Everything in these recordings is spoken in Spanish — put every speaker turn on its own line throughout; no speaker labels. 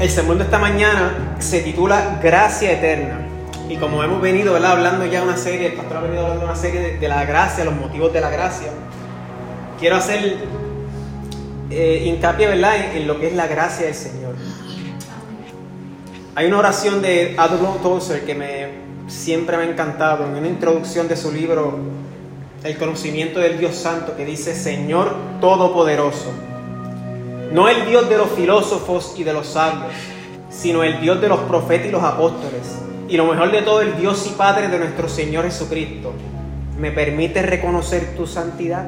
El sermón de esta mañana se titula Gracia Eterna. Y como hemos venido hablando ya una serie, el pastor ha venido hablando una serie de, la gracia, los motivos de la gracia, quiero hacer eh, hincapié ¿verdad? En, lo que es la gracia del Señor. Hay una oración de Adolf Tozer que me, siempre me ha encantado, en una introducción de su libro El conocimiento del Dios Santo, que dice, Señor Todopoderoso, no el Dios de los filósofos y de los sabios, sino el Dios de los profetas y los apóstoles y lo mejor de todo, el Dios y Padre de nuestro Señor Jesucristo, ¿me permite reconocer tu santidad?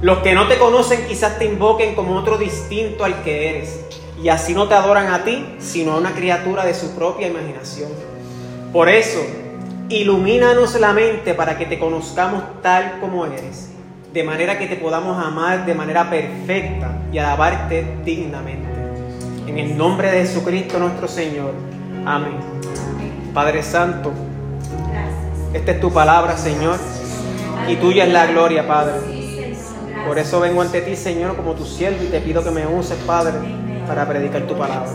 Los que no te conocen quizás te invoquen como otro distinto al que eres, y así no te adoran a ti, sino a una criatura de su propia imaginación. Por eso, ilumínanos la mente para que te conozcamos tal como eres, de manera que te podamos amar de manera perfecta y alabarte dignamente. En el nombre de Jesucristo nuestro Señor. Amén. Padre Santo, esta es tu palabra, Señor, y tuya es la gloria, Padre. Por eso vengo ante ti, Señor, como tu siervo y te pido que me uses, Padre, para predicar tu palabra.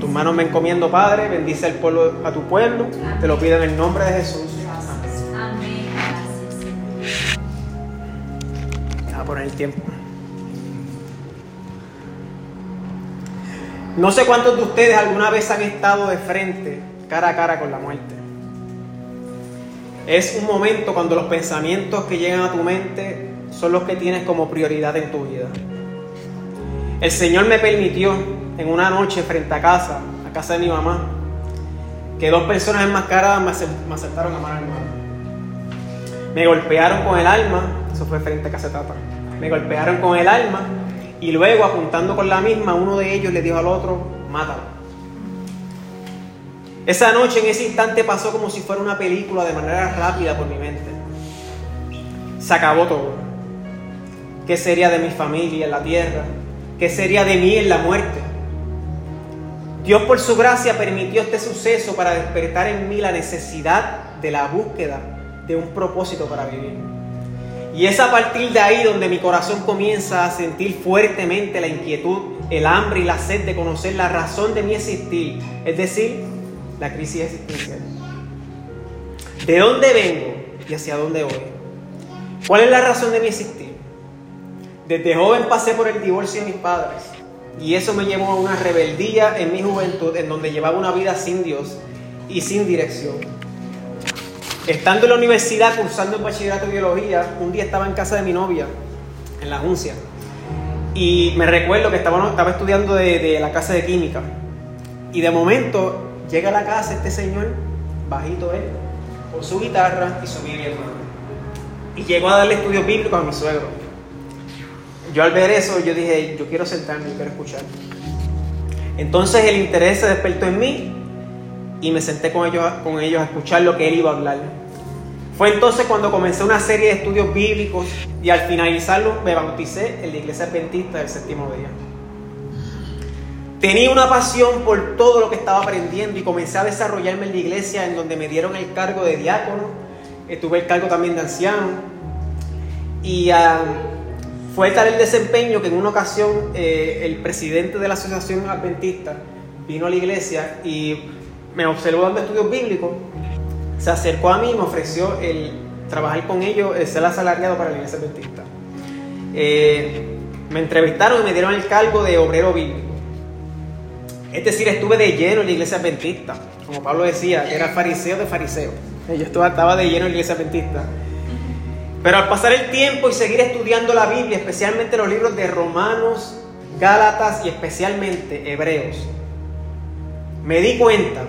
Tus manos me encomiendo, Padre, bendice al pueblo, a tu pueblo, te lo pido en el nombre de Jesús. A poner el tiempo. No sé cuántos de ustedes alguna vez han estado de frente, cara a cara con la muerte. Es un momento cuando los pensamientos que llegan a tu mente son los que tienes como prioridad en tu vida. El Señor me permitió en una noche frente a casa, a casa de mi mamá, que dos personas enmascaradas me aceptaron a mano hermana. Me golpearon con el alma, eso fue frente a casa de Tata. Me golpearon con el alma y luego, apuntando con la misma, uno de ellos le dijo al otro, mátalo. Esa noche, en ese instante, pasó como si fuera una película de manera rápida por mi mente. Se acabó todo. ¿Qué sería de mi familia en la tierra? ¿Qué sería de mí en la muerte? Dios por su gracia permitió este suceso para despertar en mí la necesidad de la búsqueda de un propósito para vivir. Y es a partir de ahí donde mi corazón comienza a sentir fuertemente la inquietud, el hambre y la sed de conocer la razón de mi existir, es decir, la crisis existencial. ¿De dónde vengo y hacia dónde voy? ¿Cuál es la razón de mi existir? Desde joven pasé por el divorcio de mis padres y eso me llevó a una rebeldía en mi juventud en donde llevaba una vida sin Dios y sin dirección. Estando en la universidad cursando el bachillerato de biología, un día estaba en casa de mi novia, en la Juncia, y me recuerdo que estaba, estaba estudiando de, la casa de química. Y de momento llega a la casa este señor, bajito él, con su guitarra y su Biblia Y llegó a darle estudios bíblicos a mi suegro. Yo al ver eso, yo dije, yo quiero sentarme, y quiero escuchar. Entonces el interés se despertó en mí y me senté con ellos, con ellos a escuchar lo que él iba a hablar. Fue entonces cuando comencé una serie de estudios bíblicos y al finalizarlo me bauticé en la iglesia adventista del séptimo día. Tenía una pasión por todo lo que estaba aprendiendo y comencé a desarrollarme en la iglesia en donde me dieron el cargo de diácono, tuve el cargo también de anciano y ah, fue tal el desempeño que en una ocasión eh, el presidente de la asociación adventista vino a la iglesia y me observó dando estudios bíblicos, se acercó a mí y me ofreció el trabajar con ellos, el ser asalariado para la iglesia adventista. Eh, me entrevistaron y me dieron el cargo de obrero bíblico. Es decir, estuve de lleno en la iglesia adventista. Como Pablo decía, era fariseo de fariseo. Yo estaba de lleno en la iglesia adventista. Pero al pasar el tiempo y seguir estudiando la Biblia, especialmente los libros de Romanos, Gálatas y especialmente Hebreos, me di cuenta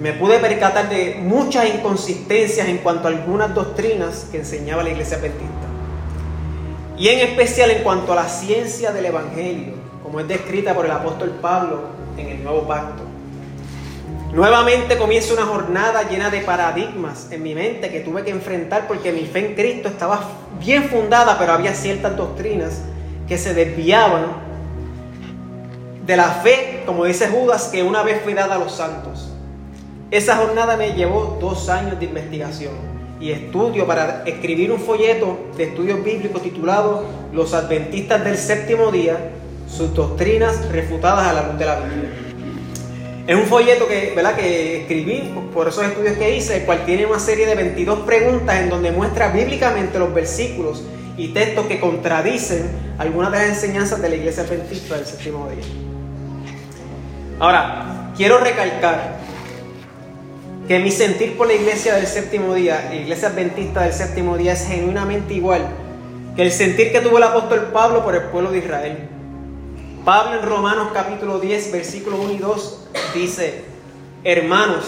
me pude percatar de muchas inconsistencias en cuanto a algunas doctrinas que enseñaba la iglesia adventista. Y en especial en cuanto a la ciencia del Evangelio, como es descrita por el apóstol Pablo en el Nuevo Pacto. Nuevamente comienza una jornada llena de paradigmas en mi mente que tuve que enfrentar porque mi fe en Cristo estaba bien fundada, pero había ciertas doctrinas que se desviaban de la fe, como dice Judas, que una vez fue dada a los santos. Esa jornada me llevó dos años de investigación y estudio para escribir un folleto de estudios bíblicos titulado Los Adventistas del Séptimo Día sus doctrinas refutadas a la luz de la Biblia. Es un folleto que, ¿verdad? que escribí por esos estudios que hice, el cual tiene una serie de 22 preguntas en donde muestra bíblicamente los versículos y textos que contradicen algunas de las enseñanzas de la iglesia adventista del séptimo día. Ahora, quiero recalcar que mi sentir por la iglesia del séptimo día, la iglesia adventista del séptimo día, es genuinamente igual que el sentir que tuvo el apóstol Pablo por el pueblo de Israel. Pablo en Romanos capítulo 10, versículos 1 y 2 dice, hermanos,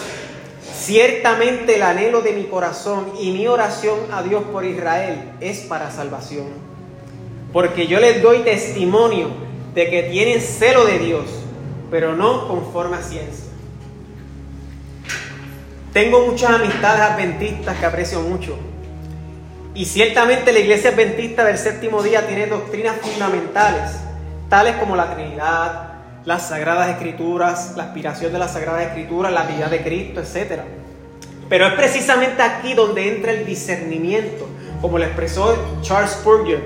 ciertamente el anhelo de mi corazón y mi oración a Dios por Israel es para salvación. Porque yo les doy testimonio de que tienen celo de Dios, pero no conforme a ciencia. Tengo muchas amistades adventistas que aprecio mucho. Y ciertamente la iglesia adventista del séptimo día tiene doctrinas fundamentales tales como la Trinidad, las Sagradas Escrituras, la aspiración de las Sagradas Escrituras, la vida de Cristo, etc. Pero es precisamente aquí donde entra el discernimiento, como lo expresó Charles Spurgeon.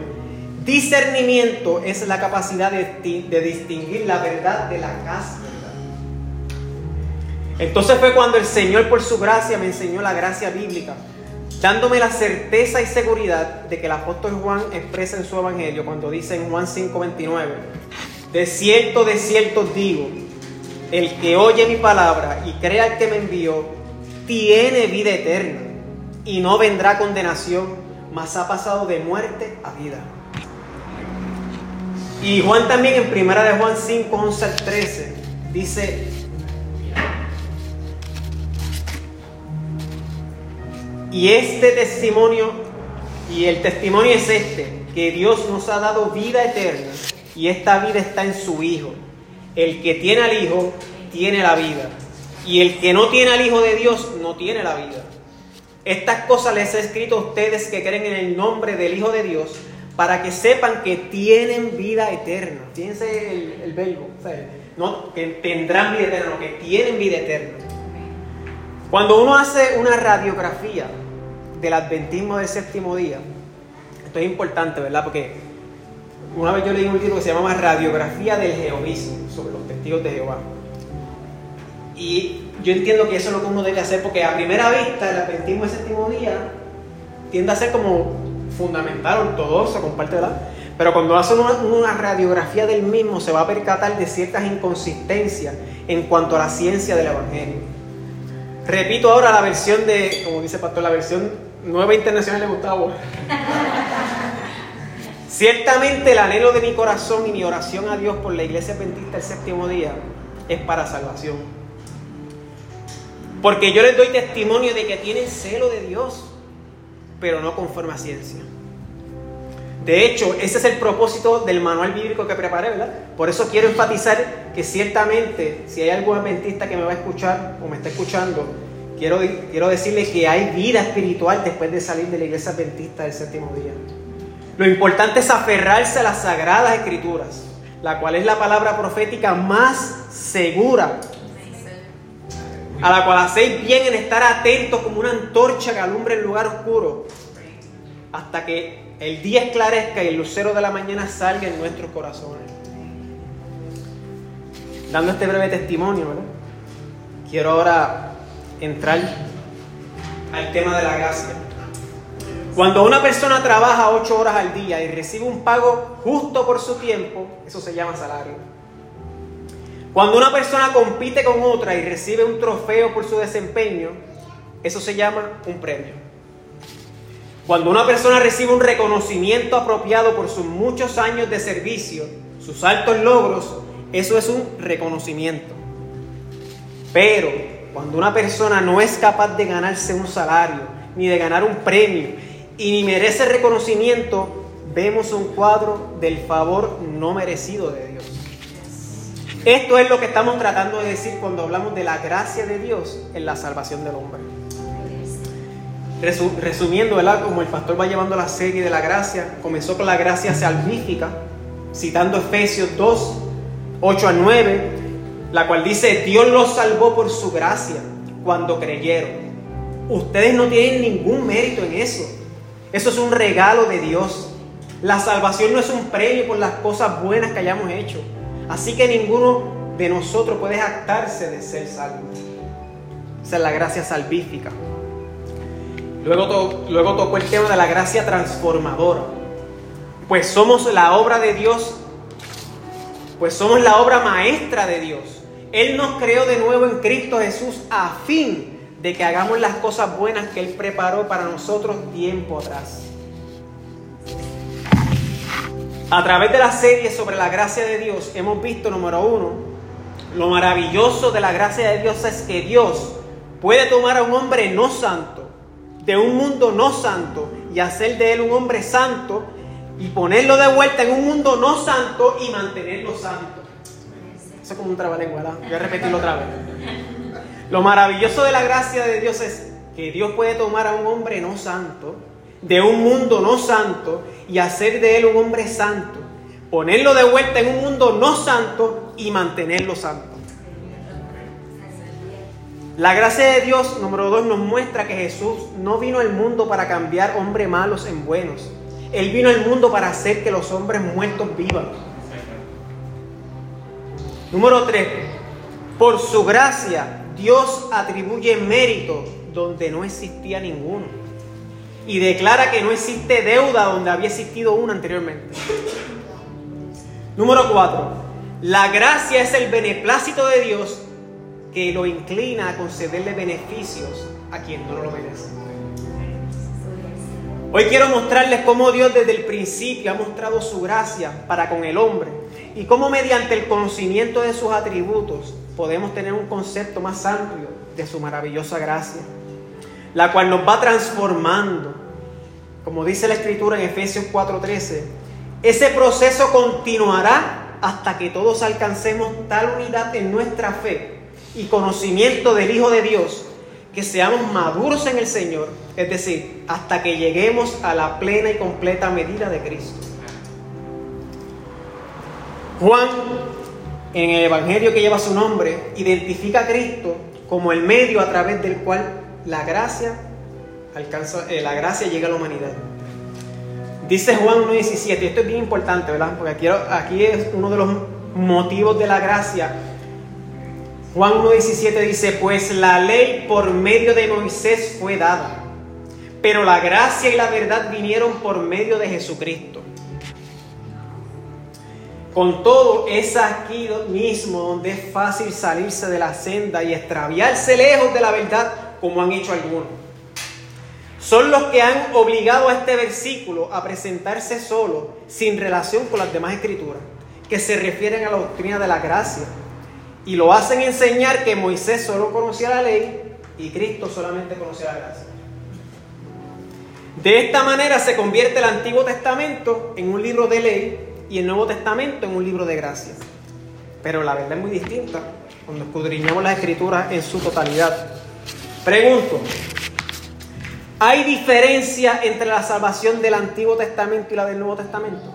Discernimiento es la capacidad de, distinguir la verdad de la casa. Entonces fue cuando el Señor por su gracia me enseñó la gracia bíblica, dándome la certeza y seguridad de que el apóstol Juan expresa en su evangelio cuando dice en Juan 5:29, de cierto, de cierto digo, el que oye mi palabra y crea al que me envió, tiene vida eterna y no vendrá condenación, mas ha pasado de muerte a vida. Y Juan también en primera de Juan 5, 11 al 13 dice, Y este testimonio, y el testimonio es este, que Dios nos ha dado vida eterna y esta vida está en su Hijo. El que tiene al Hijo tiene la vida. Y el que no tiene al Hijo de Dios no tiene la vida. Estas cosas les he escrito a ustedes que creen en el nombre del Hijo de Dios para que sepan que tienen vida eterna. Fíjense el, verbo, no que tendrán vida eterna, que tienen vida eterna. Cuando uno hace una radiografía del adventismo del séptimo día, esto es importante, ¿verdad? Porque una vez yo leí un libro que se llama Radiografía del Jehovismo, sobre los testigos de Jehová. Y yo entiendo que eso es lo que uno debe hacer, porque a primera vista el adventismo del séptimo día tiende a ser como fundamental, ortodoxo, comparte, ¿verdad? Pero cuando hace una, una, radiografía del mismo, se va a percatar de ciertas inconsistencias en cuanto a la ciencia del Evangelio. Repito ahora la versión de, como dice el pastor, la versión Nueva Internacional de Gustavo. Ciertamente el anhelo de mi corazón y mi oración a Dios por la iglesia adventista el séptimo día es para salvación. Porque yo les doy testimonio de que tienen celo de Dios, pero no conforme a ciencia. De hecho, ese es el propósito del manual bíblico que preparé, ¿verdad? Por eso quiero enfatizar que ciertamente, si hay algún adventista que me va a escuchar o me está escuchando, quiero, quiero decirle que hay vida espiritual después de salir de la iglesia adventista del séptimo día. Lo importante es aferrarse a las sagradas escrituras, la cual es la palabra profética más segura, a la cual hacéis bien en estar atentos como una antorcha que alumbra el lugar oscuro, hasta que el día esclarezca y el lucero de la mañana salga en nuestros corazones. Dando este breve testimonio, ¿verdad? Quiero ahora entrar al tema de la gracia. Cuando una persona trabaja ocho horas al día y recibe un pago justo por su tiempo, eso se llama salario. Cuando una persona compite con otra y recibe un trofeo por su desempeño, eso se llama un premio. Cuando una persona recibe un reconocimiento apropiado por sus muchos años de servicio, sus altos logros, eso es un reconocimiento. Pero cuando una persona no es capaz de ganarse un salario, ni de ganar un premio, y ni merece reconocimiento, vemos un cuadro del favor no merecido de Dios. Esto es lo que estamos tratando de decir cuando hablamos de la gracia de Dios en la salvación del hombre. Resumiendo, ¿verdad? como el pastor va llevando la serie de la gracia, comenzó con la gracia salvífica, citando Efesios 2, 8 a 9, la cual dice, Dios los salvó por su gracia cuando creyeron. Ustedes no tienen ningún mérito en eso. Eso es un regalo de Dios. La salvación no es un premio por las cosas buenas que hayamos hecho. Así que ninguno de nosotros puede jactarse de ser salvo. Esa es la gracia salvífica. Luego, luego tocó el tema de la gracia transformadora. Pues somos la obra de Dios, pues somos la obra maestra de Dios. Él nos creó de nuevo en Cristo Jesús a fin de que hagamos las cosas buenas que Él preparó para nosotros tiempo atrás. A través de la serie sobre la gracia de Dios hemos visto, número uno, lo maravilloso de la gracia de Dios es que Dios puede tomar a un hombre no santo, de un mundo no santo, y hacer de él un hombre santo, y ponerlo de vuelta en un mundo no santo y mantenerlo santo. Eso es como un trabalengua, ¿verdad? Voy a repetirlo otra vez. Lo maravilloso de la gracia de Dios es que Dios puede tomar a un hombre no santo, de un mundo no santo, y hacer de él un hombre santo. Ponerlo de vuelta en un mundo no santo y mantenerlo santo. La gracia de Dios, número dos, nos muestra que Jesús no vino al mundo para cambiar hombres malos en buenos. Él vino al mundo para hacer que los hombres muertos vivan. Número tres, por su gracia, Dios atribuye mérito donde no existía ninguno. Y declara que no existe deuda donde había existido una anteriormente. Número 4. La gracia es el beneplácito de Dios que lo inclina a concederle beneficios a quien no lo merece. Hoy quiero mostrarles cómo Dios desde el principio ha mostrado su gracia para con el hombre y cómo mediante el conocimiento de sus atributos podemos tener un concepto más amplio de su maravillosa gracia, la cual nos va transformando. Como dice la escritura en Efesios 4:13, ese proceso continuará hasta que todos alcancemos tal unidad en nuestra fe y conocimiento del Hijo de Dios, que seamos maduros en el Señor, es decir, hasta que lleguemos a la plena y completa medida de Cristo. Juan, en el Evangelio que lleva su nombre, identifica a Cristo como el medio a través del cual la gracia alcanza, eh, la gracia llega a la humanidad. Dice Juan 1.17, y esto es bien importante, ¿verdad? Porque aquí, aquí es uno de los motivos de la gracia Juan 1.17 dice, pues la ley por medio de Moisés fue dada, pero la gracia y la verdad vinieron por medio de Jesucristo. Con todo, es aquí mismo donde es fácil salirse de la senda y extraviarse lejos de la verdad, como han hecho algunos. Son los que han obligado a este versículo a presentarse solo, sin relación con las demás escrituras, que se refieren a la doctrina de la gracia y lo hacen enseñar que Moisés solo conocía la ley y Cristo solamente conocía la gracia. De esta manera se convierte el Antiguo Testamento en un libro de ley y el Nuevo Testamento en un libro de gracia. Pero la verdad es muy distinta cuando escudriñamos las escrituras en su totalidad. Pregunto, ¿hay diferencia entre la salvación del Antiguo Testamento y la del Nuevo Testamento?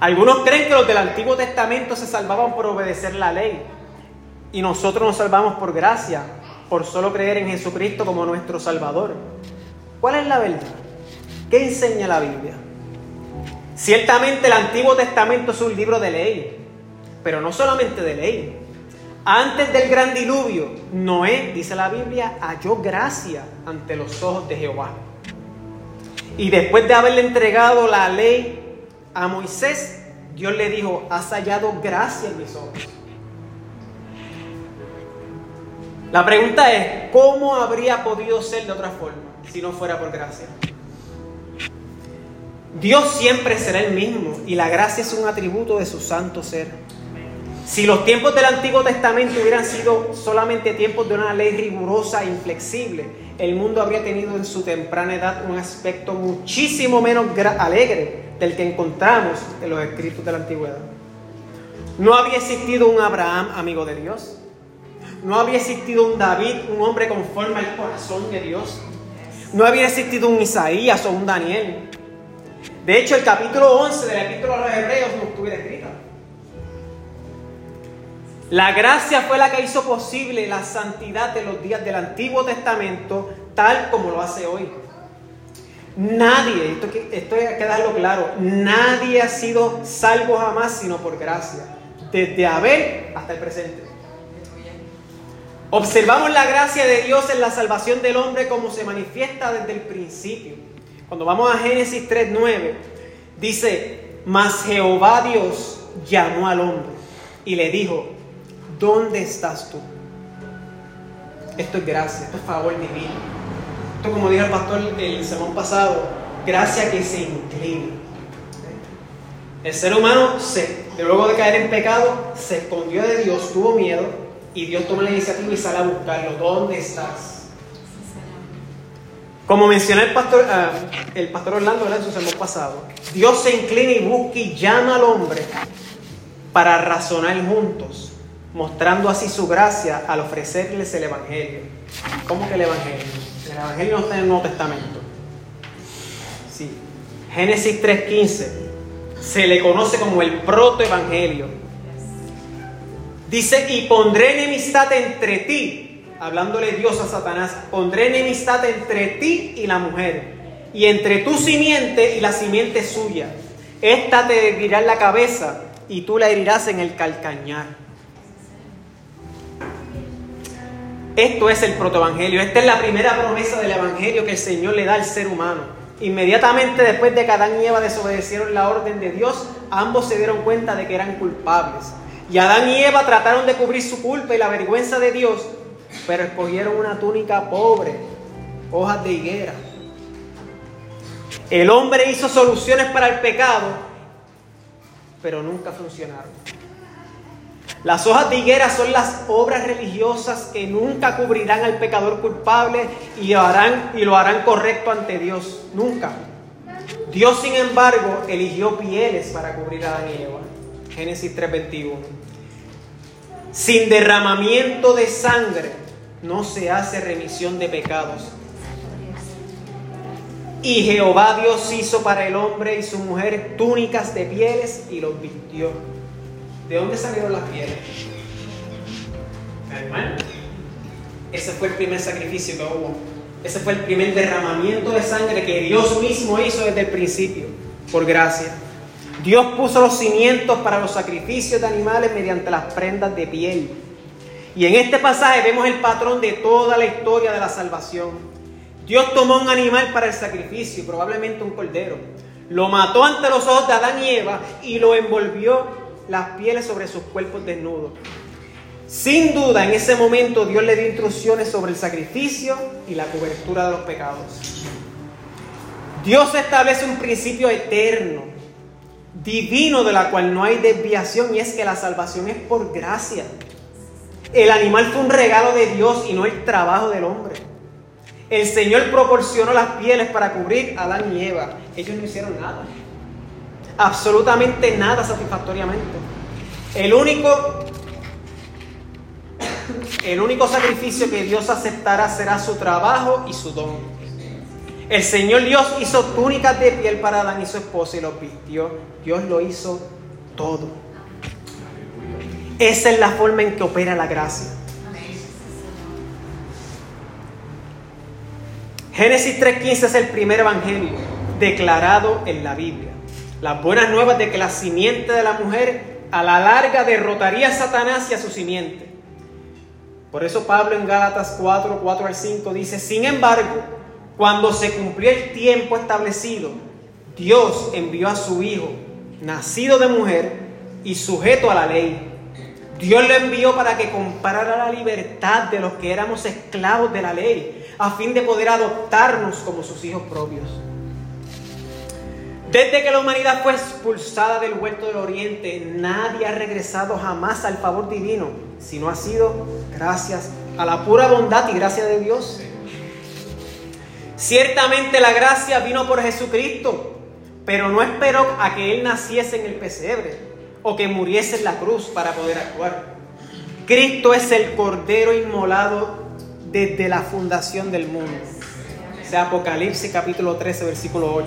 Algunos creen que los del Antiguo Testamento se salvaban por obedecer la ley y nosotros nos salvamos por gracia, por solo creer en Jesucristo como nuestro Salvador. ¿Cuál es la verdad? ¿Qué enseña la Biblia? Ciertamente el Antiguo Testamento es un libro de ley, pero no solamente de ley. Antes del gran diluvio, Noé, dice la Biblia, halló gracia ante los ojos de Jehová. Y después de haberle entregado la ley a Moisés, Dios le dijo, has hallado gracia en mis ojos. La pregunta es, ¿cómo habría podido ser de otra forma si no fuera por gracia? Dios siempre será el mismo y la gracia es un atributo de su santo ser. Si los tiempos del Antiguo Testamento hubieran sido solamente tiempos de una ley rigurosa e inflexible, el mundo habría tenido en su temprana edad un aspecto muchísimo menos alegre del que encontramos en los escritos de la antigüedad. No había existido un Abraham amigo de Dios. No había existido un David, un hombre conforme al corazón de Dios. No había existido un Isaías o un Daniel. De hecho, el capítulo 11 del epístola a los Hebreos no estuviera escrita. La gracia fue la que hizo posible la santidad de los días del Antiguo Testamento tal como lo hace hoy. Nadie, esto, esto hay que darlo claro, nadie ha sido salvo jamás sino por gracia, desde Abel hasta el presente. Observamos la gracia de Dios en la salvación del hombre como se manifiesta desde el principio. Cuando vamos a Génesis 3.9, dice, mas Jehová Dios llamó al hombre y le dijo, ¿dónde estás tú? Esto es gracia, esto es favor divino. Esto como dijo el pastor el sermón pasado, gracia que se inclina. El ser humano, se, luego de caer en pecado, se escondió de Dios, tuvo miedo, y Dios toma la iniciativa y sale a buscarlo. ¿Dónde estás? Como mencionó el pastor, ah, el pastor Orlando en su sermón pasado, Dios se inclina y busca y llama al hombre para razonar juntos, mostrando así su gracia al ofrecerles el Evangelio. ¿Cómo que el Evangelio? El Evangelio no está en el Nuevo Testamento. Sí. Génesis 3.15 se le conoce como el protoevangelio Dice, y pondré enemistad entre ti, hablándole Dios a Satanás, pondré enemistad entre ti y la mujer, y entre tu simiente y la simiente suya. Esta te herirá en la cabeza y tú la herirás en el calcañar. Esto es el protoevangelio. Esta es la primera promesa del evangelio que el Señor le da al ser humano. Inmediatamente después de que Adán y Eva desobedecieron la orden de Dios, ambos se dieron cuenta de que eran culpables. Y Adán y Eva trataron de cubrir su culpa y la vergüenza de Dios, pero escogieron una túnica pobre, hojas de higuera. El hombre hizo soluciones para el pecado, pero nunca funcionaron. Las hojas de higuera son las obras religiosas que nunca cubrirán al pecador culpable y lo harán, y lo harán correcto ante Dios. Nunca. Dios, sin embargo, eligió pieles para cubrir a Adán y Eva. Génesis 3:21. Sin derramamiento de sangre no se hace remisión de pecados. Y Jehová Dios hizo para el hombre y su mujer túnicas de pieles y los vistió. ¿De dónde salieron las pieles? Hermano, ese fue el primer sacrificio que hubo. Ese fue el primer derramamiento de sangre que Dios mismo hizo desde el principio, por gracia. Dios puso los cimientos para los sacrificios de animales mediante las prendas de piel. Y en este pasaje vemos el patrón de toda la historia de la salvación. Dios tomó un animal para el sacrificio, probablemente un cordero. Lo mató ante los ojos de Adán y Eva y lo envolvió las pieles sobre sus cuerpos desnudos. Sin duda, en ese momento Dios le dio instrucciones sobre el sacrificio y la cobertura de los pecados. Dios establece un principio eterno divino de la cual no hay desviación y es que la salvación es por gracia. El animal fue un regalo de Dios y no el trabajo del hombre. El Señor proporcionó las pieles para cubrir a Adán y Eva. Ellos no hicieron nada. Absolutamente nada satisfactoriamente. El único, el único sacrificio que Dios aceptará será su trabajo y su don. El Señor Dios hizo túnicas de piel para Adán y su esposa y los vistió. Dios lo hizo todo. Esa es la forma en que opera la gracia. Génesis 3.15 es el primer evangelio declarado en la Biblia. Las buenas nuevas de que la simiente de la mujer a la larga derrotaría a Satanás y a su simiente. Por eso Pablo en Gálatas 4, 4 al 5 dice, sin embargo, cuando se cumplió el tiempo establecido, Dios envió a su Hijo, nacido de mujer y sujeto a la ley. Dios lo envió para que comparara la libertad de los que éramos esclavos de la ley, a fin de poder adoptarnos como sus hijos propios. Desde que la humanidad fue expulsada del huerto del oriente, nadie ha regresado jamás al favor divino, sino ha sido gracias a la pura bondad y gracia de Dios. Ciertamente la gracia vino por Jesucristo, pero no esperó a que Él naciese en el pesebre o que muriese en la cruz para poder actuar. Cristo es el Cordero inmolado desde la fundación del mundo. sea, Apocalipsis capítulo 13, versículo 8.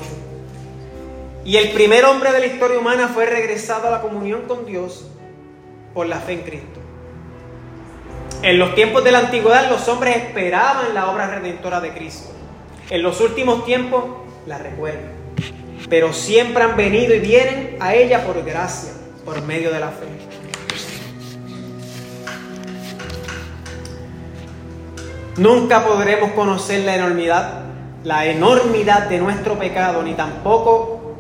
Y el primer hombre de la historia humana fue regresado a la comunión con Dios por la fe en Cristo. En los tiempos de la antigüedad los hombres esperaban la obra redentora de Cristo. En los últimos tiempos la recuerdan. Pero siempre han venido y vienen a ella por gracia, por medio de la fe. Nunca podremos conocer la enormidad, la enormidad de nuestro pecado, ni tampoco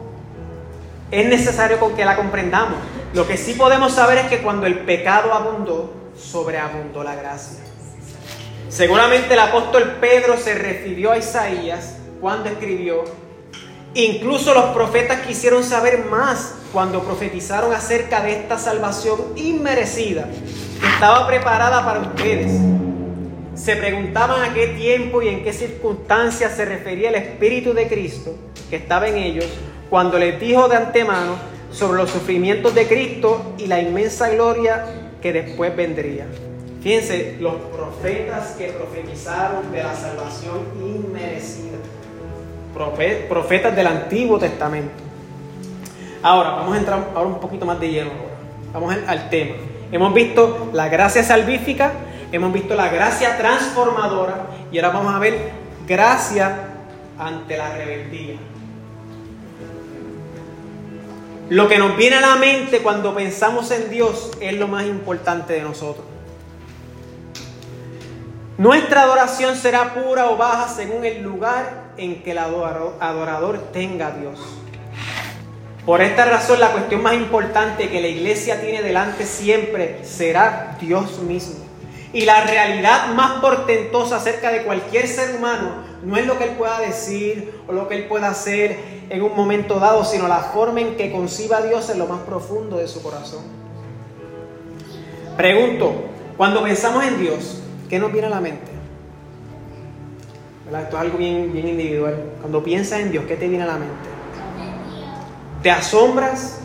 es necesario que la comprendamos. Lo que sí podemos saber es que cuando el pecado abundó, sobreabundó la gracia. Seguramente el apóstol Pedro se refirió a Isaías cuando escribió, incluso los profetas quisieron saber más cuando profetizaron acerca de esta salvación inmerecida que estaba preparada para ustedes se preguntaban a qué tiempo y en qué circunstancias se refería el Espíritu de Cristo que estaba en ellos cuando les dijo de antemano sobre los sufrimientos de Cristo y la inmensa gloria que después vendría. Fíjense, los profetas que profetizaron de la salvación inmerecida. Profetas del Antiguo Testamento. Ahora, vamos a entrar ahora un poquito más de lleno. Vamos al tema. Hemos visto la gracia salvífica, Hemos visto la gracia transformadora y ahora vamos a ver gracia ante la rebeldía. Lo que nos viene a la mente cuando pensamos en Dios es lo más importante de nosotros. Nuestra adoración será pura o baja según el lugar en que el adorador, tenga a Dios. Por esta razón la cuestión más importante que la iglesia tiene delante siempre será Dios mismo. Y la realidad más portentosa acerca de cualquier ser humano no es lo que él pueda decir o lo que él pueda hacer en un momento dado, sino la forma en que conciba a Dios en lo más profundo de su corazón. Pregunto, cuando pensamos en Dios, ¿qué nos viene a la mente? Esto es algo bien, bien individual. Cuando piensas en Dios, ¿qué te viene a la mente? ¿Te asombras?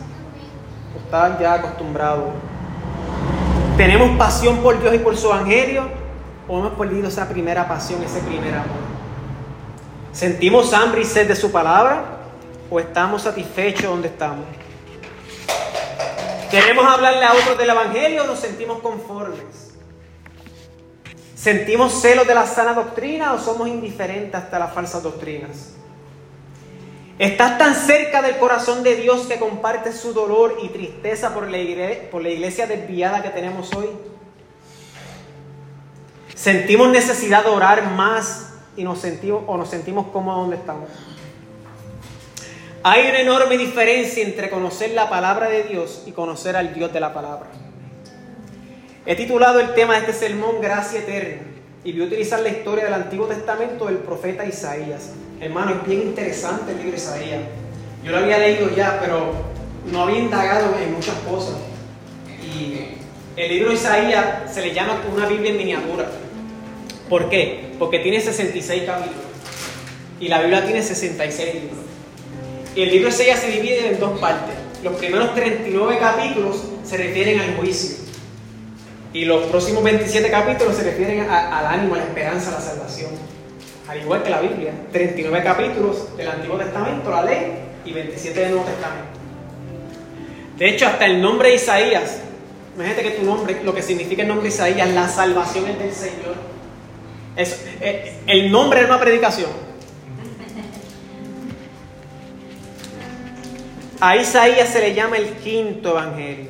¿O estás ya acostumbrado ¿Tenemos pasión por Dios y por su evangelio? ¿O hemos perdido esa primera pasión, ese primer amor? ¿Sentimos hambre y sed de su palabra? ¿O estamos satisfechos donde estamos? ¿Queremos hablarle a otros del evangelio o nos sentimos conformes? ¿Sentimos celos de la sana doctrina o somos indiferentes hasta las falsas doctrinas? Estás tan cerca del corazón de Dios que compartes su dolor y tristeza por la, iglesia, por la iglesia desviada que tenemos hoy. Sentimos necesidad de orar más y nos sentimos o nos sentimos cómodos donde estamos. Hay una enorme diferencia entre conocer la palabra de Dios y conocer al Dios de la palabra. He titulado el tema de este sermón Gracia Eterna y voy a utilizar la historia del Antiguo Testamento del profeta Isaías. Hermano, es bien interesante el libro de Isaías. Yo lo había leído ya, pero no había indagado en muchas cosas. Y el libro de Isaías se le llama una Biblia en miniatura. ¿Por qué? Porque tiene 66 capítulos. Y la Biblia tiene 66 libros. Y el libro de Isaías se divide en dos partes. Los primeros 39 capítulos se refieren al juicio. Y los próximos 27 capítulos se refieren al ánimo, a la esperanza, a la salvación al igual que la Biblia, 39 capítulos del Antiguo Testamento, la ley, y 27 del Nuevo Testamento. De hecho, hasta el nombre de Isaías, imagínate que tu nombre, lo que significa el nombre de Isaías, la salvación es del Señor. Eh, el nombre es una predicación. A Isaías se le llama el quinto evangelio.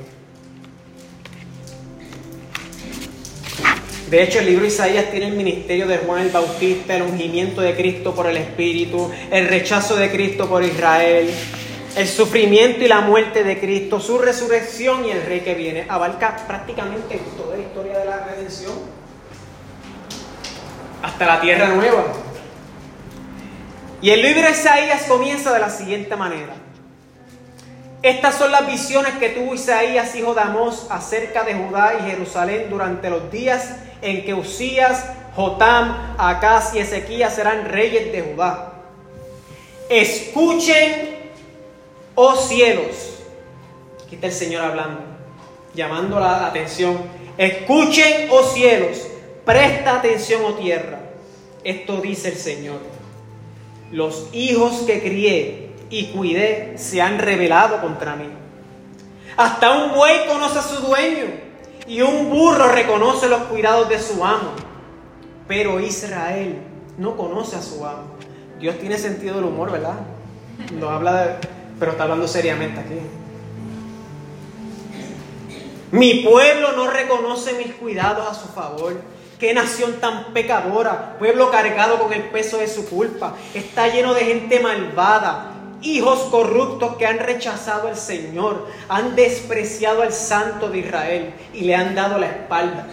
De hecho, el libro de Isaías tiene el ministerio de Juan el Bautista, el ungimiento de Cristo por el Espíritu, el rechazo de Cristo por Israel, el sufrimiento y la muerte de Cristo, su resurrección y el rey que viene. Abarca prácticamente toda la historia de la redención, hasta la tierra nueva. Y el libro de Isaías comienza de la siguiente manera. Estas son las visiones que tuvo Isaías, hijo de Amós, acerca de Judá y Jerusalén durante los días en que Usías, Jotam, Acaz y Ezequías serán reyes de Judá. Escuchen, oh cielos. Aquí está el Señor hablando, llamando la atención. Escuchen, oh cielos, presta atención, oh tierra. Esto dice el Señor. Los hijos que crié y cuidé se han rebelado contra mí. Hasta un buey conoce a su dueño y un burro reconoce los cuidados de su amo. Pero Israel no conoce a su amo. Dios tiene sentido del humor, ¿verdad? No habla de, pero está hablando seriamente aquí. Mi pueblo no reconoce mis cuidados a su favor. Qué nación tan pecadora, pueblo cargado con el peso de su culpa. Está lleno de gente malvada, hijos corruptos que han rechazado al Señor, han despreciado al Santo de Israel y le han dado la espalda.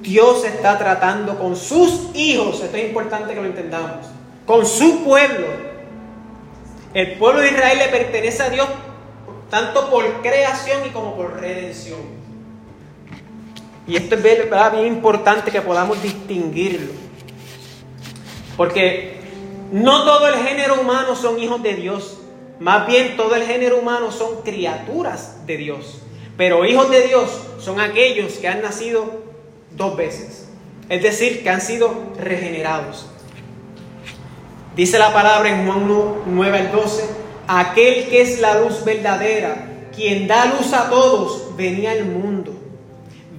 Dios está tratando con sus hijos, esto es importante que lo entendamos, con su pueblo. El pueblo de Israel le pertenece a Dios tanto por creación y como por redención. Y esto es bien importante que podamos distinguirlo. Porque no todo el género humano son hijos de Dios. Más bien todo el género humano son criaturas de Dios. Pero hijos de Dios son aquellos que han nacido dos veces. Es decir, que han sido regenerados. Dice la palabra en Juan 9 al 12 aquel que es la luz verdadera, quien da luz a todos, venía al mundo.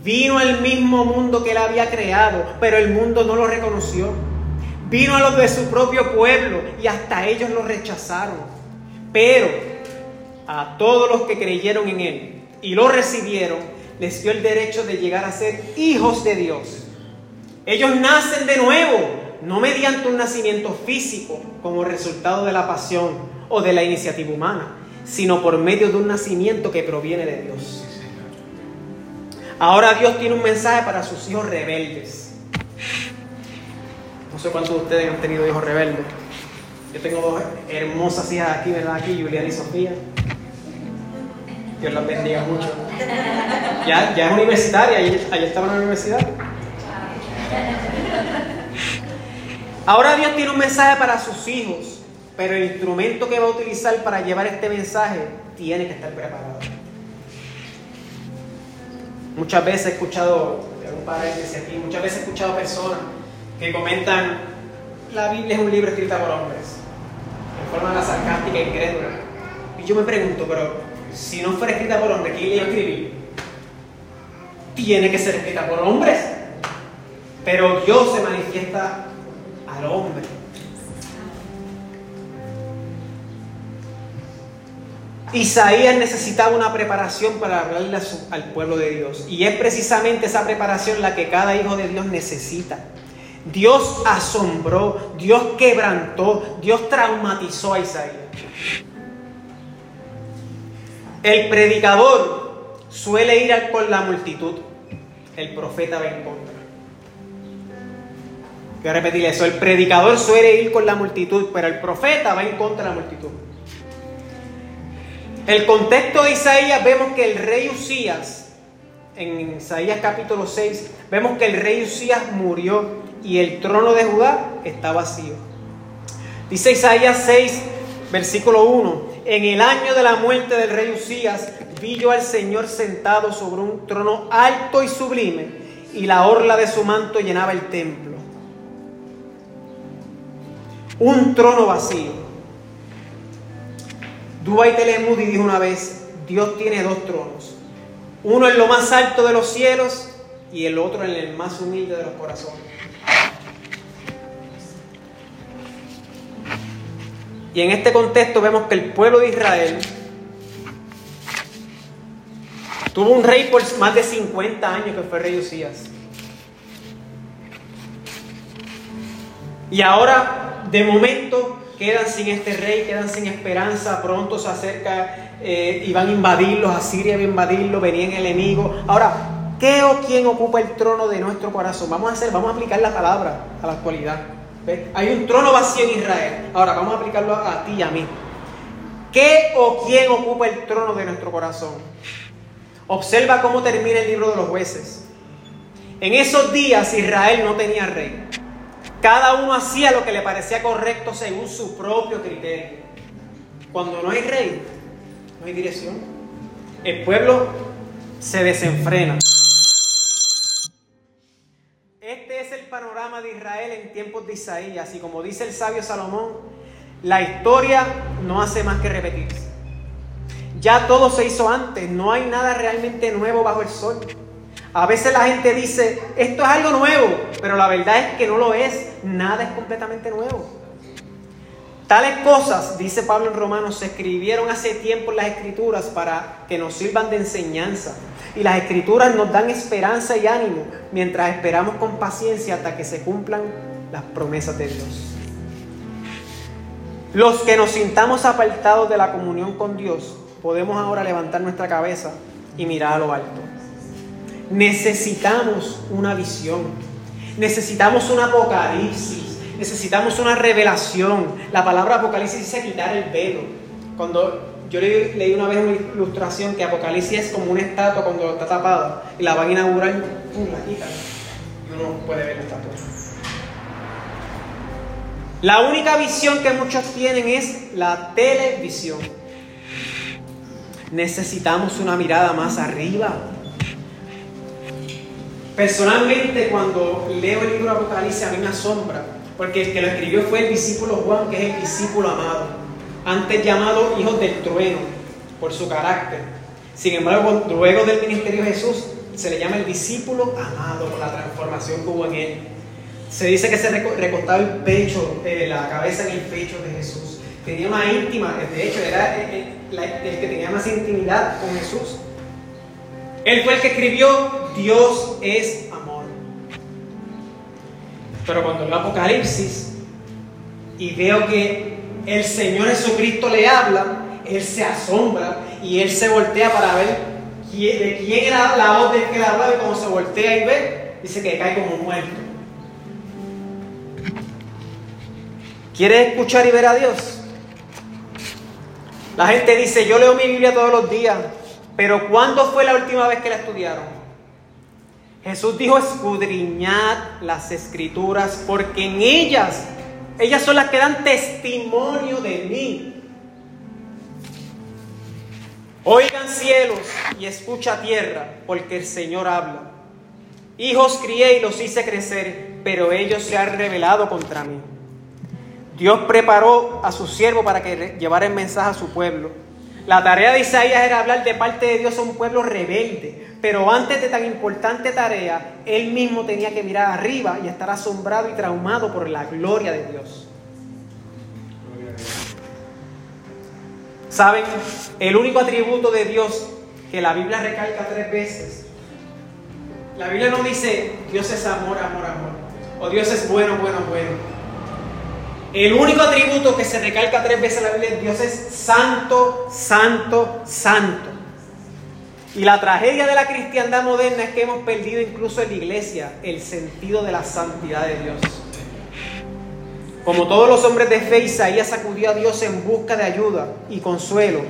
Vino al mismo mundo que él había creado, pero el mundo no lo reconoció. Vino a los de su propio pueblo y hasta ellos lo rechazaron. Pero a todos los que creyeron en él y lo recibieron, les dio el derecho de llegar a ser hijos de Dios. Ellos nacen de nuevo, no mediante un nacimiento físico como resultado de la pasión o de la iniciativa humana, sino por medio de un nacimiento que proviene de Dios. Ahora Dios tiene un mensaje para sus hijos rebeldes. No sé cuántos de ustedes han tenido hijos rebeldes. Yo tengo dos hermosas hijas aquí, ¿verdad? Aquí, Juliana y Sofía. Dios las bendiga mucho. Ya, ya es universitaria, ayer, ayer estaba en la universidad. Ahora Dios tiene un mensaje para sus hijos. Pero el instrumento que va a utilizar para llevar este mensaje tiene que estar preparado. Muchas veces he escuchado, un paréntesis aquí, muchas veces he escuchado personas que comentan, la Biblia es un libro escrito por hombres, en forma sarcástica y incrédula. Y yo me pregunto, pero si no fuera escrita por hombres, ¿quién le iba a escribir? Tiene que ser escrita por hombres. Pero Dios se manifiesta al hombre. Isaías necesitaba una preparación para hablarle al pueblo de Dios. Y es precisamente esa preparación la que cada hijo de Dios necesita. Dios asombró, Dios quebrantó, Dios traumatizó a Isaías. El predicador suele ir con la multitud, el profeta va en contra. Quiero repetir eso, el predicador suele ir con la multitud, pero el profeta va en contra de la multitud. El contexto de Isaías vemos que el rey Usías, en Isaías capítulo 6, vemos que el rey Usías murió y el trono de Judá está vacío. Dice Isaías 6, versículo 1, en el año de la muerte del rey Usías vi yo al Señor sentado sobre un trono alto y sublime y la orla de su manto llenaba el templo. Un trono vacío. Dubai Telemudi dijo una vez, Dios tiene dos tronos, uno en lo más alto de los cielos y el otro en el más humilde de los corazones. Y en este contexto vemos que el pueblo de Israel tuvo un rey por más de 50 años que fue rey Usías. Y ahora, de momento, quedan sin este rey, quedan sin esperanza, pronto se acerca eh, y van a invadirlos, a Siria va a invadirlos, venían enemigos. Ahora, ¿qué o quién ocupa el trono de nuestro corazón? Vamos a hacer, vamos a aplicar la palabra a la actualidad. Hay un trono vacío en Israel. Ahora, vamos a aplicarlo a ti y a mí. ¿Qué o quién ocupa el trono de nuestro corazón? Observa cómo termina el libro de los jueces. En esos días Israel no tenía rey. Cada uno hacía lo que le parecía correcto según su propio criterio. Cuando no hay rey, no hay dirección. El pueblo se desenfrena. Panorama de Israel en tiempos de Isaías y como dice el sabio Salomón, la historia no hace más que repetirse. Ya todo se hizo antes, no hay nada realmente nuevo bajo el sol. A veces la gente dice, esto es algo nuevo, pero la verdad es que no lo es. Nada es completamente nuevo. Tales cosas, dice Pablo en Romanos, se escribieron hace tiempo en las escrituras para que nos sirvan de enseñanza. Y las escrituras nos dan esperanza y ánimo mientras esperamos con paciencia hasta que se cumplan las promesas de Dios. Los que nos sintamos apartados de la comunión con Dios, podemos ahora levantar nuestra cabeza y mirar a lo alto. Necesitamos una visión, necesitamos un apocalipsis, necesitamos una revelación. La palabra apocalipsis dice quitar el velo. Cuando yo leí, una vez una ilustración que apocalipsis es como una estatua cuando está tapada y la van a inaugurar, y la quitan y uno puede ver la estatua. La única visión que muchos tienen es la televisión. Necesitamos una mirada más arriba. Personalmente, cuando leo el libro Apocalipsis, a mí me asombra, porque el que lo escribió fue el discípulo Juan, que es el discípulo amado, antes llamado hijo del trueno, por su carácter. Sin embargo, luego del ministerio de Jesús, se le llama el discípulo amado por la transformación que hubo en él. Se dice que se recostaba el pecho, eh, la cabeza en el pecho de Jesús. Tenía una íntima, de hecho era el, el que tenía más intimidad con Jesús. Él fue el que escribió Dios es. Pero cuando leo Apocalipsis y veo que el Señor Jesucristo le habla, él se asombra y él se voltea para ver de quién era la voz de que le hablaba y cuando se voltea y ve, dice que cae como muerto. ¿Quieres escuchar y ver a Dios? La gente dice, yo leo mi Biblia todos los días, pero ¿cuándo fue la última vez que la estudiaron? Jesús dijo, escudriñad las escrituras, porque en ellas, ellas son las que dan testimonio de mí. Oigan cielos y escucha tierra, porque el Señor habla. Hijos crié y los hice crecer, pero ellos se han rebelado contra mí. Dios preparó a su siervo para que llevara el mensaje a su pueblo. La tarea de Isaías era hablar de parte de Dios a un pueblo rebelde, pero antes de tan importante tarea, él mismo tenía que mirar arriba y estar asombrado y traumado por la gloria de Dios. ¿Saben? El único atributo de Dios que la Biblia recalca tres veces. La Biblia no dice Dios es amor, amor, amor. O Dios es bueno, bueno, bueno. El único atributo que se recalca tres veces en la Biblia de Dios es santo, santo, santo. Y la tragedia de la cristiandad moderna es que hemos perdido incluso en la iglesia el sentido de la santidad de Dios. Como todos los hombres de fe, Isaías acudió a Dios en busca de ayuda y consuelo.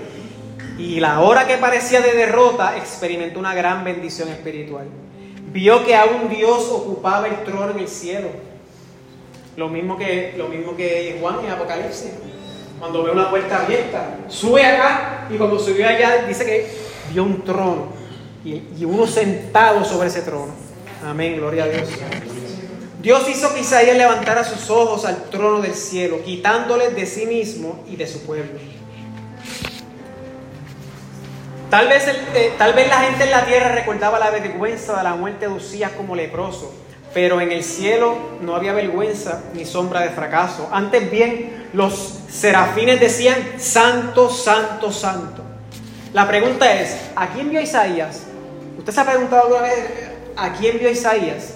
Y la hora que parecía de derrota, experimentó una gran bendición espiritual. Vio que aún Dios ocupaba el trono en el cielo lo mismo que, lo mismo que Juan en Apocalipsis. Cuando ve una puerta abierta, sube acá y cuando subió allá dice que vio un trono y, uno sentado sobre ese trono. Amén, gloria a Dios. Dios hizo que Isaías levantara sus ojos al trono del cielo, quitándole de sí mismo y de su pueblo. Tal vez, eh, tal vez la gente en la tierra recordaba la vergüenza de la muerte de Usías como leproso, pero en el cielo no había vergüenza ni sombra de fracaso. Antes bien, los serafines decían, Santo, Santo, Santo. La pregunta es, ¿a quién vio Isaías? ¿Usted se ha preguntado alguna vez a quién vio Isaías?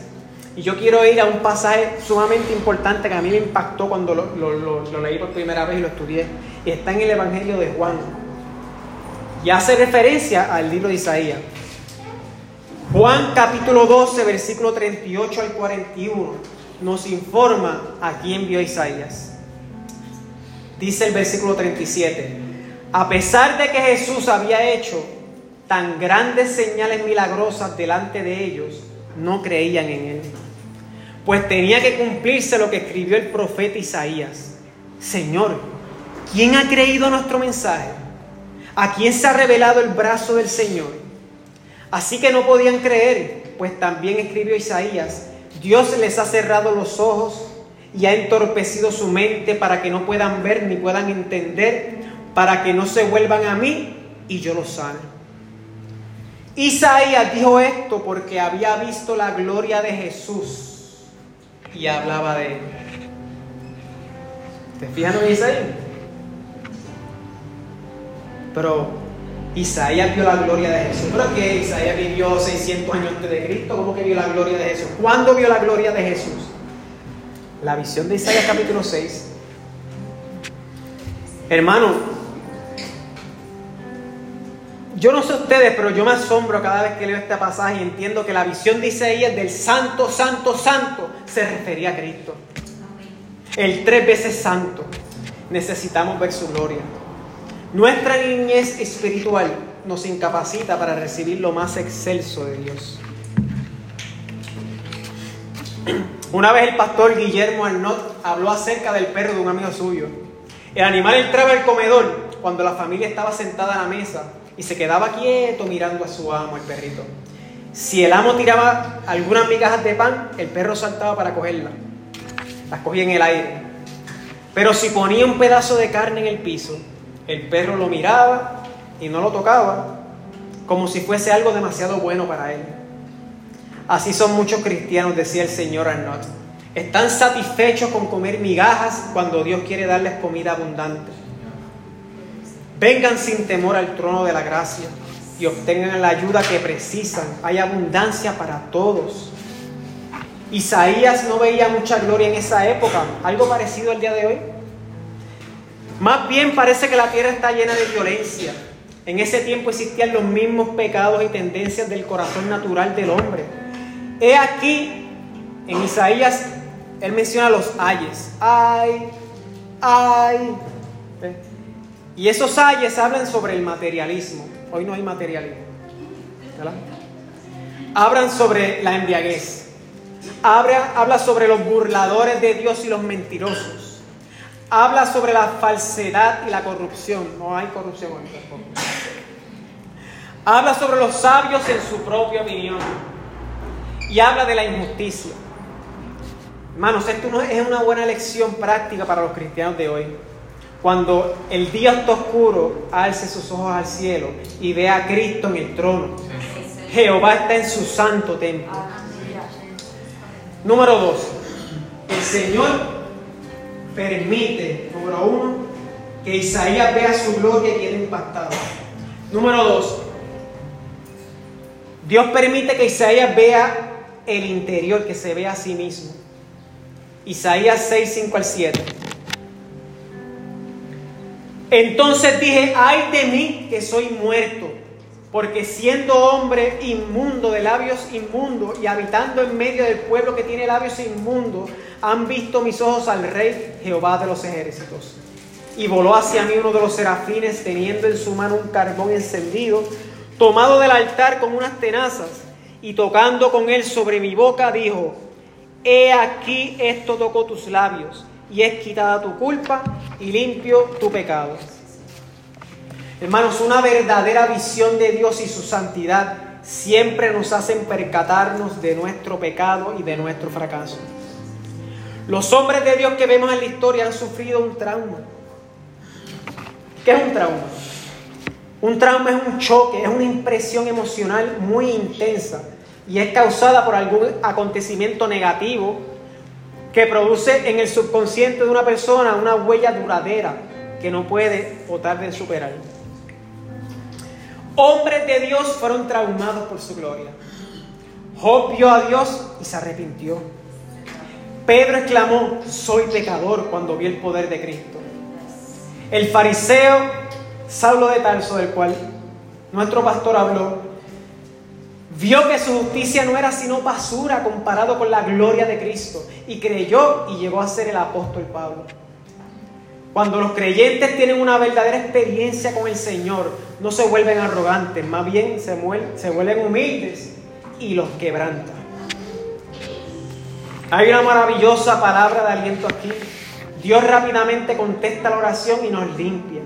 Y yo quiero ir a un pasaje sumamente importante que a mí me impactó cuando lo, leí por primera vez y lo estudié. Y está en el Evangelio de Juan. Y hace referencia al libro de Isaías. Juan capítulo 12, versículo 38 al 41 nos informa a quién vio Isaías. Dice el versículo 37, a pesar de que Jesús había hecho tan grandes señales milagrosas delante de ellos, no creían en él. Pues tenía que cumplirse lo que escribió el profeta Isaías. Señor, ¿quién ha creído nuestro mensaje? ¿A quién se ha revelado el brazo del Señor? Así que no podían creer, pues también escribió Isaías, Dios les ha cerrado los ojos y ha entorpecido su mente para que no puedan ver ni puedan entender, para que no se vuelvan a mí y yo los sane. Isaías dijo esto porque había visto la gloria de Jesús y hablaba de él. ¿Te fijas en Isaías? Pero Isaías vio la gloria de Jesús. ¿Pero que Isaías vivió 600 años antes de Cristo? ¿Cómo que vio la gloria de Jesús? ¿Cuándo vio la gloria de Jesús? La visión de Isaías capítulo 6. Hermano, yo no sé ustedes, pero yo me asombro cada vez que leo este pasaje y entiendo que la visión de Isaías del santo, santo, santo se refería a Cristo. El tres veces santo. Necesitamos ver su gloria. Nuestra niñez espiritual nos incapacita para recibir lo más excelso de Dios. Una vez el pastor Guillermo Arnott habló acerca del perro de un amigo suyo. El animal entraba al comedor cuando la familia estaba sentada a la mesa y se quedaba quieto mirando a su amo, el perrito. Si el amo tiraba algunas migajas de pan, el perro saltaba para cogerlas. Las cogía en el aire. Pero si ponía un pedazo de carne en el piso, el perro lo miraba y no lo tocaba, como si fuese algo demasiado bueno para él. Así son muchos cristianos, decía el señor Arnott. Están satisfechos con comer migajas cuando Dios quiere darles comida abundante. Vengan sin temor al trono de la gracia y obtengan la ayuda que precisan. Hay abundancia para todos. Isaías no veía mucha gloria en esa época, algo parecido al día de hoy. Más bien parece que la tierra está llena de violencia. En ese tiempo existían los mismos pecados y tendencias del corazón natural del hombre. He aquí, en Isaías, él menciona los ayes. Ay, ay. Y esos ayes hablan sobre el materialismo. Hoy no hay materialismo. Hablan sobre la embriaguez. Habla, habla sobre los burladores de Dios y los mentirosos habla sobre la falsedad y la corrupción. No hay corrupción hoy tampoco. Habla sobre los sabios en su propia opinión. Y habla de la injusticia. Hermanos, esto es una buena lección práctica para los cristianos de hoy. Cuando el día está oscuro, alce sus ojos al cielo y ve a Cristo en el trono. Jehová está en su santo templo. Número dos, el Señor permite, número uno, que Isaías vea su gloria y quede impactado. Número dos, Dios permite que Isaías vea el interior, que se vea a sí mismo. Isaías 6, 5 al 7. Entonces dije, ay de mí que soy muerto, porque siendo hombre inmundo de labios inmundos y habitando en medio del pueblo que tiene labios inmundos, han visto mis ojos al rey Jehová de los ejércitos. Y voló hacia mí uno de los serafines teniendo en su mano un carbón encendido, tomado del altar con unas tenazas, y tocando con él sobre mi boca, dijo, He aquí esto tocó tus labios, y es quitada tu culpa y limpio tu pecado. Hermanos, una verdadera visión de Dios y su santidad siempre nos hacen percatarnos de nuestro pecado y de nuestro fracaso. Los hombres de Dios que vemos en la historia han sufrido un trauma. ¿Qué es un trauma? Un trauma es un choque, es una impresión emocional muy intensa y es causada por algún acontecimiento negativo que produce en el subconsciente de una persona una huella duradera que no puede o tarde en superar. Hombres de Dios fueron traumados por su gloria. Job vio a Dios y se arrepintió. Pedro exclamó, soy pecador cuando vi el poder de Cristo. El fariseo Saulo de Tarso, del cual nuestro pastor habló, vio que su justicia no era sino basura comparado con la gloria de Cristo y creyó y llegó a ser el apóstol Pablo. Cuando los creyentes tienen una verdadera experiencia con el Señor, no se vuelven arrogantes, más bien se, se vuelven humildes y los quebrantan. Hay una maravillosa palabra de aliento aquí. Dios rápidamente contesta la oración y nos limpia.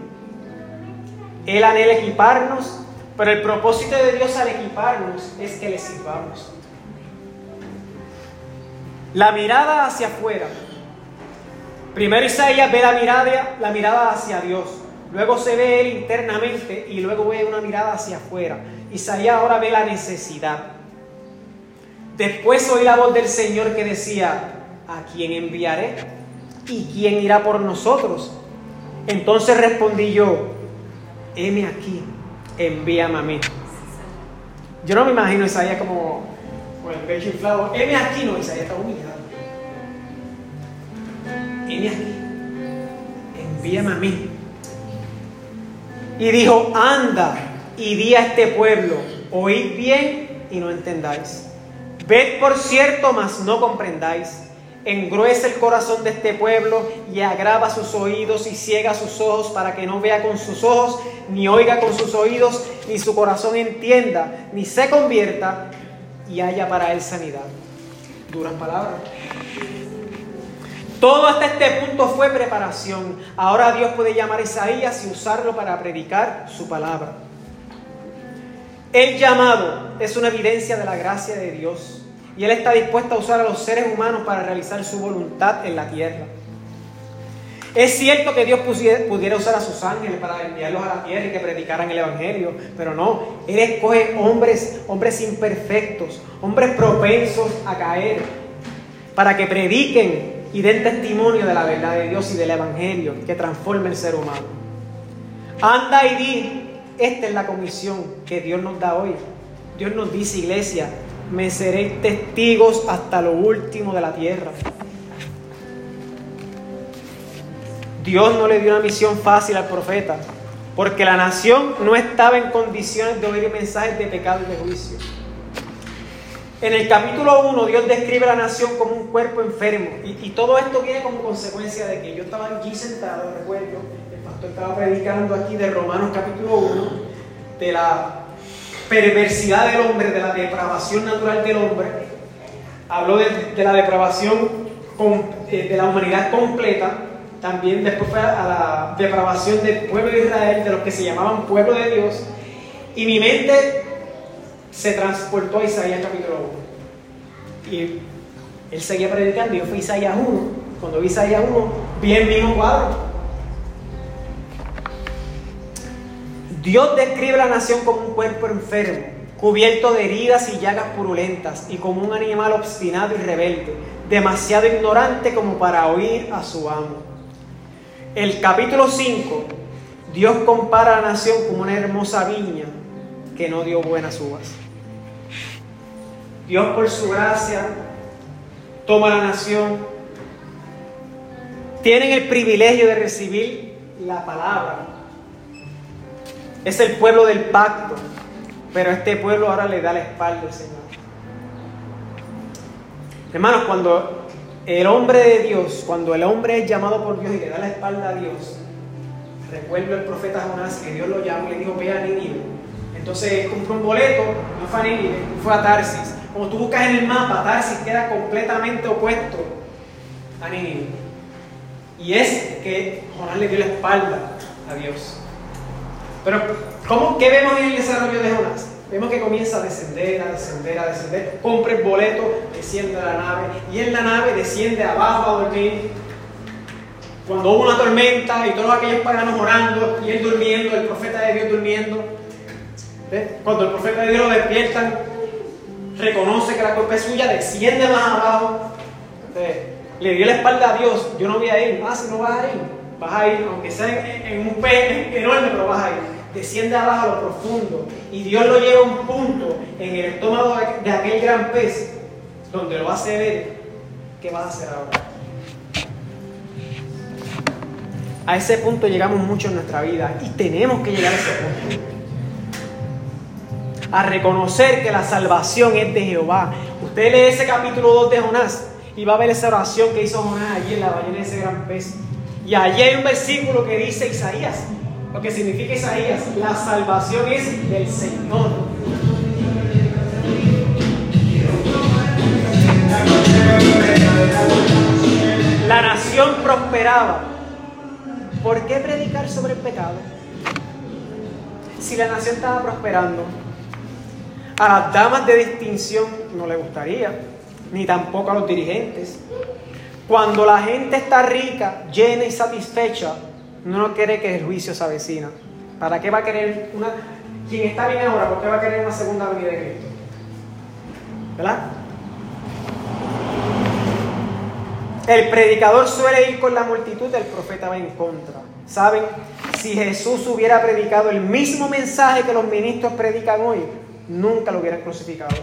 Él anhela equiparnos, pero el propósito de Dios al equiparnos es que le sirvamos. La mirada hacia afuera. Primero Isaías ve la mirada, la mirada hacia Dios. Luego se ve él internamente y luego ve una mirada hacia afuera. Isaías ahora ve la necesidad. Después oí la voz del Señor que decía, ¿a quién enviaré? ¿Y quién irá por nosotros? Entonces respondí yo, heme aquí, envíame a mí. Yo no me imagino a Isaías como con el pecho inflado, heme aquí, no, Isaías está humillado. Heme aquí, envíame a mí. Y dijo, anda y di a este pueblo, oíd bien y no entendáis. Ved por cierto, mas no comprendáis engruesa el corazón de este pueblo y agrava sus oídos y ciega sus ojos para que no vea con sus ojos, ni oiga con sus oídos, ni su corazón entienda, ni se convierta y haya para él sanidad. Duras palabras. Todo hasta este punto fue preparación. Ahora Dios puede llamar a Isaías y usarlo para predicar su palabra. El llamado es una evidencia de la gracia de Dios y Él está dispuesto a usar a los seres humanos para realizar su voluntad en la tierra. Es cierto que Dios pudiera usar a sus ángeles para enviarlos a la tierra y que predicaran el Evangelio, pero no, Él escoge hombres, hombres imperfectos, hombres propensos a caer, para que prediquen y den testimonio de la verdad de Dios y del Evangelio que transforme el ser humano. Anda y di, esta es la comisión que Dios nos da hoy. Dios nos dice, iglesia, me seréis testigos hasta lo último de la tierra. Dios no le dio una misión fácil al profeta, porque la nación no estaba en condiciones de oír mensajes de pecado y de juicio. En el capítulo 1 Dios describe a la nación como un cuerpo enfermo y, todo esto viene como consecuencia de que yo estaba aquí sentado, recuerdo, el pastor estaba predicando aquí de Romanos capítulo 1, de la perversidad del hombre, de la depravación natural del hombre. Habló de, la depravación eh, de la humanidad completa. También después fue a la depravación del pueblo de Israel, de los que se llamaban pueblo de Dios. Y mi mente se transportó a Isaías capítulo 1. Y él seguía predicando. Yo fui a Isaías 1. Cuando vi Isaías 1, vi el mismo cuadro Dios describe la nación como un cuerpo enfermo, cubierto de heridas y llagas purulentas, y como un animal obstinado y rebelde, demasiado ignorante como para oír a su amo. El capítulo 5, Dios compara a la nación como una hermosa viña que no dio buenas uvas. Dios por su gracia toma la nación. Tienen el privilegio de recibir la palabra es el pueblo del pacto, pero este pueblo ahora le da la espalda al Señor. Hermanos, cuando el hombre de Dios, cuando el hombre es llamado por Dios y le da la espalda a Dios, recuerdo el profeta Jonás que Dios lo llamó y le dijo, ve a Nínive. Entonces compró un boleto, no fue a Nínive, fue a Tarsis. Como tú buscas en el mapa, Tarsis queda completamente opuesto a Nínive. Y es que Jonás le dio la espalda a Dios. Pero, ¿cómo, ¿qué vemos en el desarrollo de Jonás? Vemos que comienza a descender, a descender, a descender, compra el boleto, desciende a la nave y en la nave desciende abajo a dormir. Cuando hubo una tormenta y todos aquellos paganos orando y él durmiendo, el profeta de Dios durmiendo, cuando el profeta de Dios lo despiertan, reconoce que la culpa es suya, desciende más abajo, le dio la espalda a Dios, yo no voy a ir, ah, si no vas a ir vas a ir, aunque sea en, un pez enorme, pero vas a ir. Desciende abajo a lo profundo y Dios lo lleva a un punto en el estómago de aquel gran pez donde lo hace ver qué vas a hacer ahora. A ese punto llegamos mucho en nuestra vida y tenemos que llegar a ese punto. A reconocer que la salvación es de Jehová. Usted lee ese capítulo 2 de Jonás y va a ver esa oración que hizo Jonás allí en la ballena de ese gran pez. Y allí hay un versículo que dice Isaías, lo que significa Isaías, la salvación es del Señor. La nación prosperaba. ¿Por qué predicar sobre el pecado? Si la nación estaba prosperando, a las damas de distinción no le gustaría, ni tampoco a los dirigentes. Cuando la gente está rica, llena y satisfecha, no quiere que el juicio se avecina. ¿Para qué va a querer una... quien está bien ahora, ¿por qué va a querer una segunda venida de Cristo? ¿Verdad? El predicador suele ir con la multitud, el profeta va en contra. ¿Saben? Si Jesús hubiera predicado el mismo mensaje que los ministros predican hoy, nunca lo hubieran crucificado.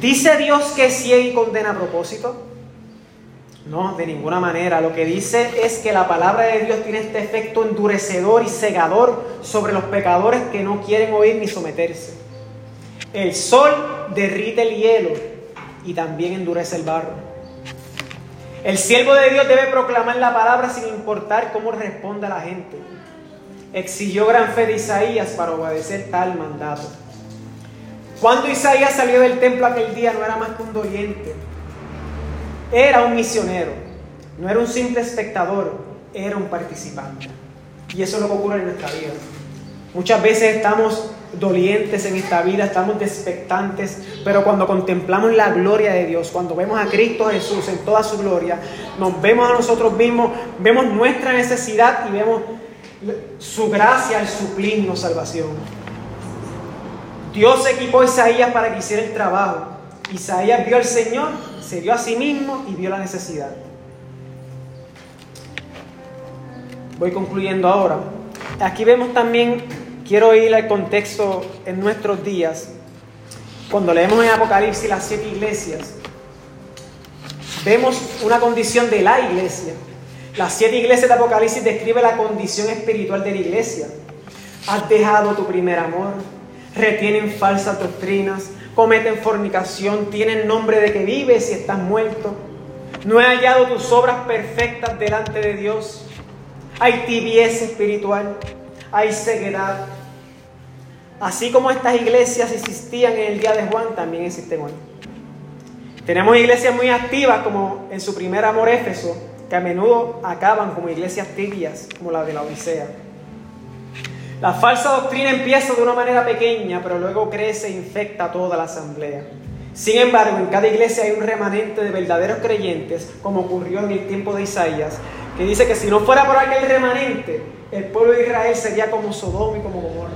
¿Dice Dios que ciega y condena a propósito? No, de ninguna manera. Lo que dice es que la palabra de Dios tiene este efecto endurecedor y cegador sobre los pecadores que no quieren oír ni someterse. El sol derrite el hielo y también endurece el barro. El siervo de Dios debe proclamar la palabra sin importar cómo responda la gente. Exigió gran fe de Isaías para obedecer tal mandato. Cuando Isaías salió del templo aquel día no era más que un doliente era un misionero, no era un simple espectador, era un participante. Y eso es lo que ocurre en nuestra vida. Muchas veces estamos dolientes en esta vida, estamos despectantes, pero cuando contemplamos la gloria de Dios, cuando vemos a Cristo Jesús en toda su gloria, nos vemos a nosotros mismos, vemos nuestra necesidad y vemos su gracia al suplirnos salvación. Dios equipó a Isaías para que hiciera el trabajo. Isaías vio al Señor se vio a sí mismo y vio la necesidad. Voy concluyendo ahora. Aquí vemos también, quiero ir al contexto en nuestros días, cuando leemos en Apocalipsis las siete iglesias, vemos una condición de la iglesia. Las siete iglesias de Apocalipsis describe la condición espiritual de la iglesia. Has dejado tu primer amor, retienen falsas doctrinas, cometen fornicación, tienen nombre de que vives y estás muerto. No he hallado tus obras perfectas delante de Dios. Hay tibieza espiritual, hay ceguedad. Así como estas iglesias existían en el día de Juan, también existen hoy. Tenemos iglesias muy activas, como en su primer amor Éfeso, que a menudo acaban como iglesias tibias, como la de la Odisea. La falsa doctrina empieza de una manera pequeña, pero luego crece e infecta toda la asamblea. Sin embargo, en cada iglesia hay un remanente de verdaderos creyentes, como ocurrió en el tiempo de Isaías, que dice que si no fuera por aquel remanente, el pueblo de Israel sería como Sodoma y como Gomorra.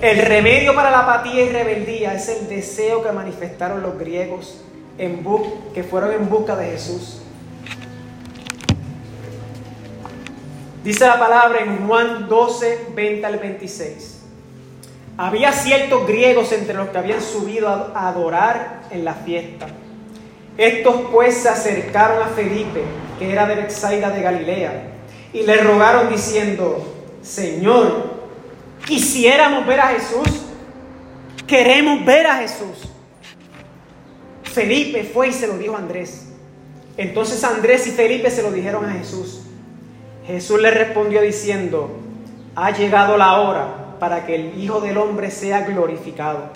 El remedio para la apatía y rebeldía es el deseo que manifestaron los griegos en que fueron en busca de Jesús. Dice la palabra en Juan 12, 20 al 26. Había ciertos griegos entre los que habían subido a adorar en la fiesta. Estos pues se acercaron a Felipe, que era de Bethsaida de Galilea, y le rogaron diciendo, Señor, quisiéramos ver a Jesús, queremos ver a Jesús. Felipe fue y se lo dijo a Andrés. Entonces Andrés y Felipe se lo dijeron a Jesús. Jesús le respondió diciendo, ha llegado la hora para que el Hijo del Hombre sea glorificado.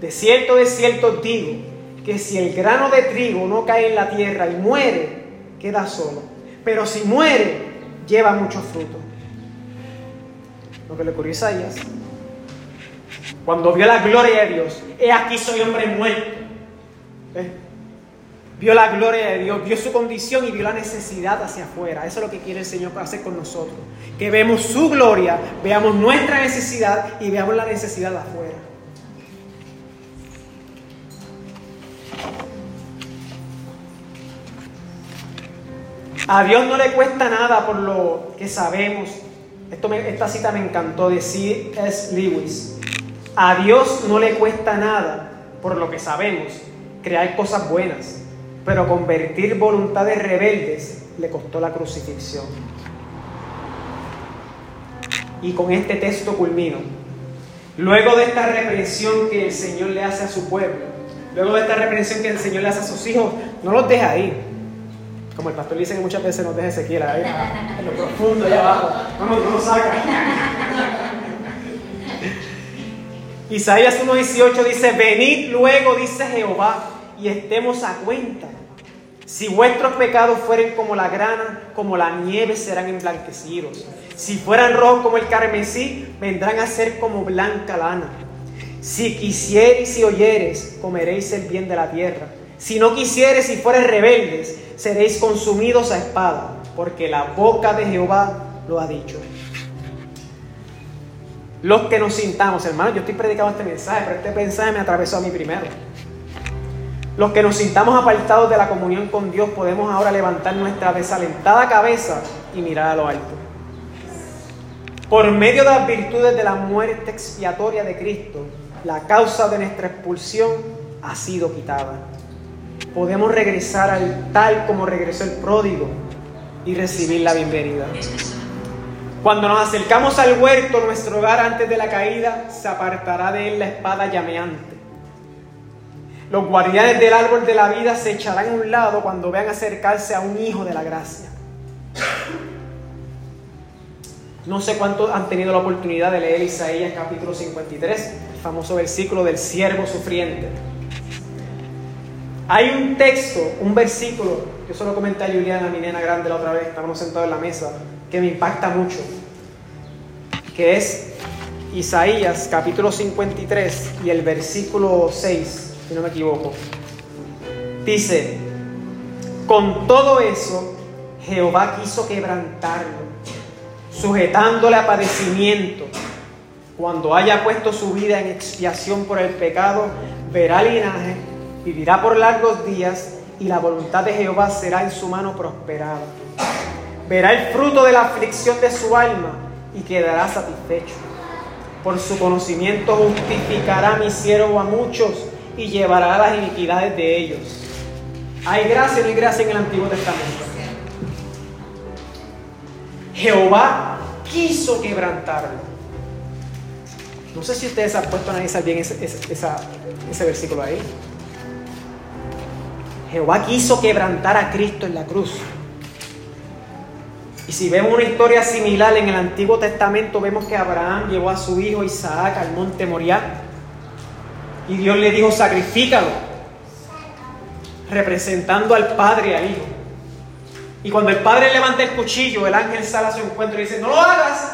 De cierto, de cierto digo, que si el grano de trigo no cae en la tierra y muere, queda solo. Pero si muere, lleva mucho fruto. Lo que le ocurrió a Isaías. Cuando vio la gloria de Dios, he aquí soy hombre muerto. ¿Eh? vio la gloria de Dios, vio su condición y vio la necesidad hacia afuera. Eso es lo que quiere el Señor hacer con nosotros. Que vemos su gloria, veamos nuestra necesidad y veamos la necesidad de afuera. A Dios no le cuesta nada por lo que sabemos. Esta cita me encantó de C.S. Lewis. A Dios no le cuesta nada por lo que sabemos crear cosas buenas pero convertir voluntades rebeldes le costó la crucifixión. Y con este texto culmino. Luego de esta reprensión que el Señor le hace a su pueblo, luego de esta reprensión que el Señor le hace a sus hijos, no los deja ahí. Como el pastor dice que muchas veces nos deja Ezequiel ahí, en lo profundo, allá abajo. Vamos, no nos saca. Isaías 1.18 dice, venid luego, dice Jehová, y estemos a cuenta. Si vuestros pecados fueren como la grana, como la nieve serán emblanquecidos. Si fueran rojos como el carmesí, vendrán a ser como blanca lana. Si quisieres y oyeres, comeréis el bien de la tierra. Si no quisieres y fueres rebeldes, seréis consumidos a espada. porque la boca de Jehová lo ha dicho. Los que nos sintamos, hermanos, yo estoy predicando este mensaje, pero este mensaje me atravesó a mí primero. Los que nos sintamos apartados de la comunión con Dios podemos ahora levantar nuestra desalentada cabeza y mirar a lo alto. Por medio de las virtudes de la muerte expiatoria de Cristo, la causa de nuestra expulsión ha sido quitada. Podemos regresar al tal como regresó el pródigo y recibir la bienvenida. Cuando nos acercamos al huerto, nuestro hogar antes de la caída, se apartará de él la espada llameante. Los guardianes del árbol de la vida se echarán a un lado cuando vean acercarse a un hijo de la gracia. No sé cuántos han tenido la oportunidad de leer Isaías capítulo 53, el famoso versículo del siervo sufriente. Hay un texto, un versículo, yo solo comenté a Juliana, mi nena grande la otra vez, estábamos sentados en la mesa, que me impacta mucho, que es Isaías capítulo 53 y el versículo 6, si no me equivoco. Dice, con todo eso, Jehová quiso quebrantarlo, sujetándole a padecimiento. Cuando haya puesto su vida en expiación por el pecado, verá linaje, vivirá por largos días y la voluntad de Jehová será en su mano prosperada verá el fruto de la aflicción de su alma y quedará satisfecho. Por su conocimiento justificará mi siervo a muchos y llevará las iniquidades de ellos. Hay gracia no hay gracia en el Antiguo Testamento. Jehová quiso quebrantarlo. No sé si ustedes han puesto a analizar bien ese, ese versículo ahí. Jehová quiso quebrantar a Cristo en la cruz. Y si vemos una historia similar en el Antiguo Testamento, vemos que Abraham llevó a su hijo Isaac al monte Moriah. Y Dios le dijo, sacrifícalo, representando al padre y al hijo. Y cuando el padre levanta el cuchillo, el ángel sale a su encuentro y dice, no lo hagas,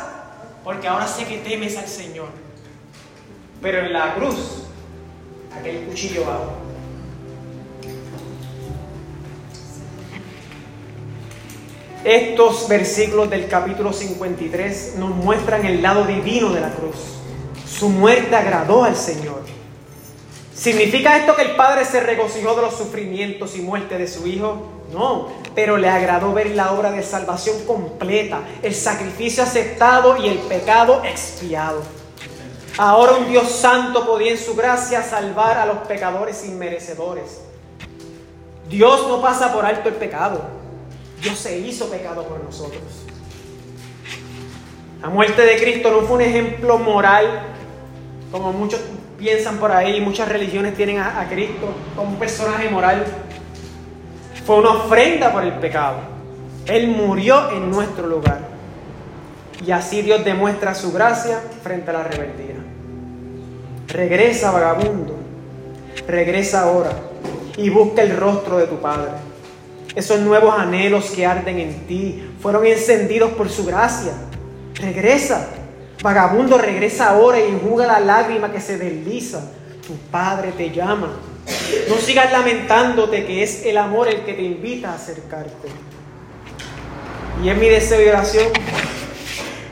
porque ahora sé que temes al Señor. Pero en la cruz, aquel cuchillo va. Estos versículos del capítulo 53 nos muestran el lado divino de la cruz. Su muerte agradó al Señor. ¿Significa esto que el Padre se regocijó de los sufrimientos y muerte de su Hijo? No, pero le agradó ver la obra de salvación completa, el sacrificio aceptado y el pecado expiado. Ahora un Dios santo podía en su gracia salvar a los pecadores inmerecedores. Dios no pasa por alto el pecado. Dios se hizo pecado por nosotros. La muerte de Cristo no fue un ejemplo moral, como muchos piensan por ahí, muchas religiones tienen a, Cristo como un personaje moral. Fue una ofrenda por el pecado. Él murió en nuestro lugar. Y así Dios demuestra su gracia frente a la rebeldía. Regresa, vagabundo. Regresa ahora y busca el rostro de tu Padre. Esos nuevos anhelos que arden en ti fueron encendidos por su gracia. Regresa. Vagabundo, regresa ahora y enjuga la lágrima que se desliza. Tu Padre te llama. No sigas lamentándote que es el amor el que te invita a acercarte. Y es mi deseo y oración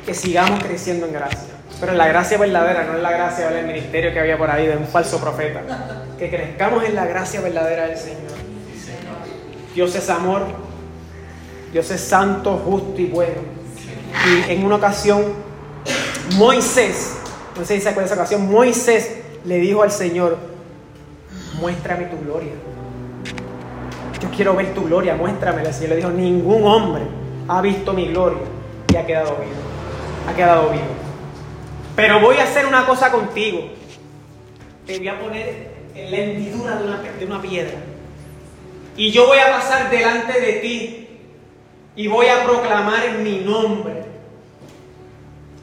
que sigamos creciendo en gracia. Pero en la gracia verdadera, no en la gracia del ministerio que había por ahí de un falso profeta. Que crezcamos en la gracia verdadera del Señor. Dios es amor, Dios es santo, justo y bueno. Y en una ocasión, Moisés, no sé si se acuerda de esa ocasión, Moisés le dijo al Señor, muéstrame tu gloria. Yo quiero ver tu gloria, muéstramela. El le dijo, ningún hombre ha visto mi gloria y ha quedado vivo. Ha quedado vivo. Pero voy a hacer una cosa contigo. Te voy a poner en la hendidura de una piedra y yo voy a pasar delante de ti y voy a proclamar mi nombre.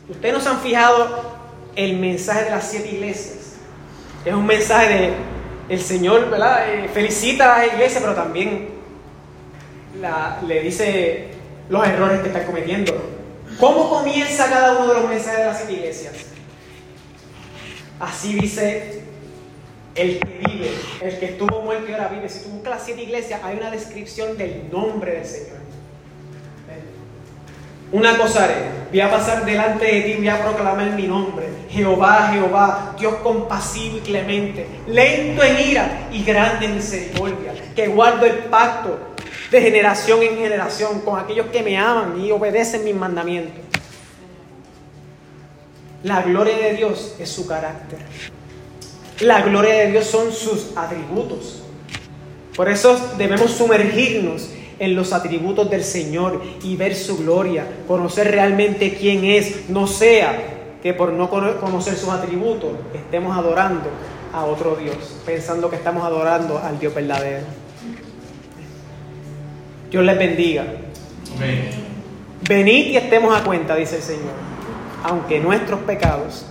Ustedes no se han fijado el mensaje de las siete iglesias. Es un mensaje de el Señor, ¿verdad? Eh, felicita a la iglesia, pero también le dice los errores que están cometiendo. ¿Cómo comienza cada uno de los mensajes de las siete iglesias? Así dice el que vive, el que estuvo muerto y ahora vive. Si tú buscas las siete iglesias, hay una descripción del nombre del Señor. Una cosa haré, voy a pasar delante de ti, voy a proclamar mi nombre. Jehová, Jehová, Dios compasivo y clemente, lento en ira y grande en misericordia, que guardo el pacto de generación en generación con aquellos que me aman y obedecen mis mandamientos. La gloria de Dios es su carácter. La gloria de Dios son sus atributos. Por eso debemos sumergirnos en los atributos del Señor y ver su gloria, conocer realmente quién es, no sea que por no conocer sus atributos estemos adorando a otro Dios, pensando que estamos adorando al Dios verdadero. Dios les bendiga. Venid y estemos a cuenta, dice el Señor, aunque nuestros pecados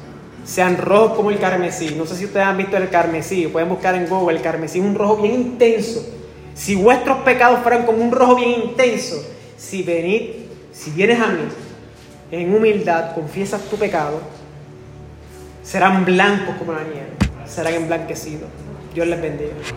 sean rojos como el carmesí. No sé si ustedes han visto el carmesí, pueden buscar en Google, el carmesí es un rojo bien intenso si vuestros pecados fueran como un rojo bien intenso, si venid, si vienes a mí, en humildad, confiesas tu pecado, serán blancos como la nieve, serán emblanquecidos. Dios les bendiga.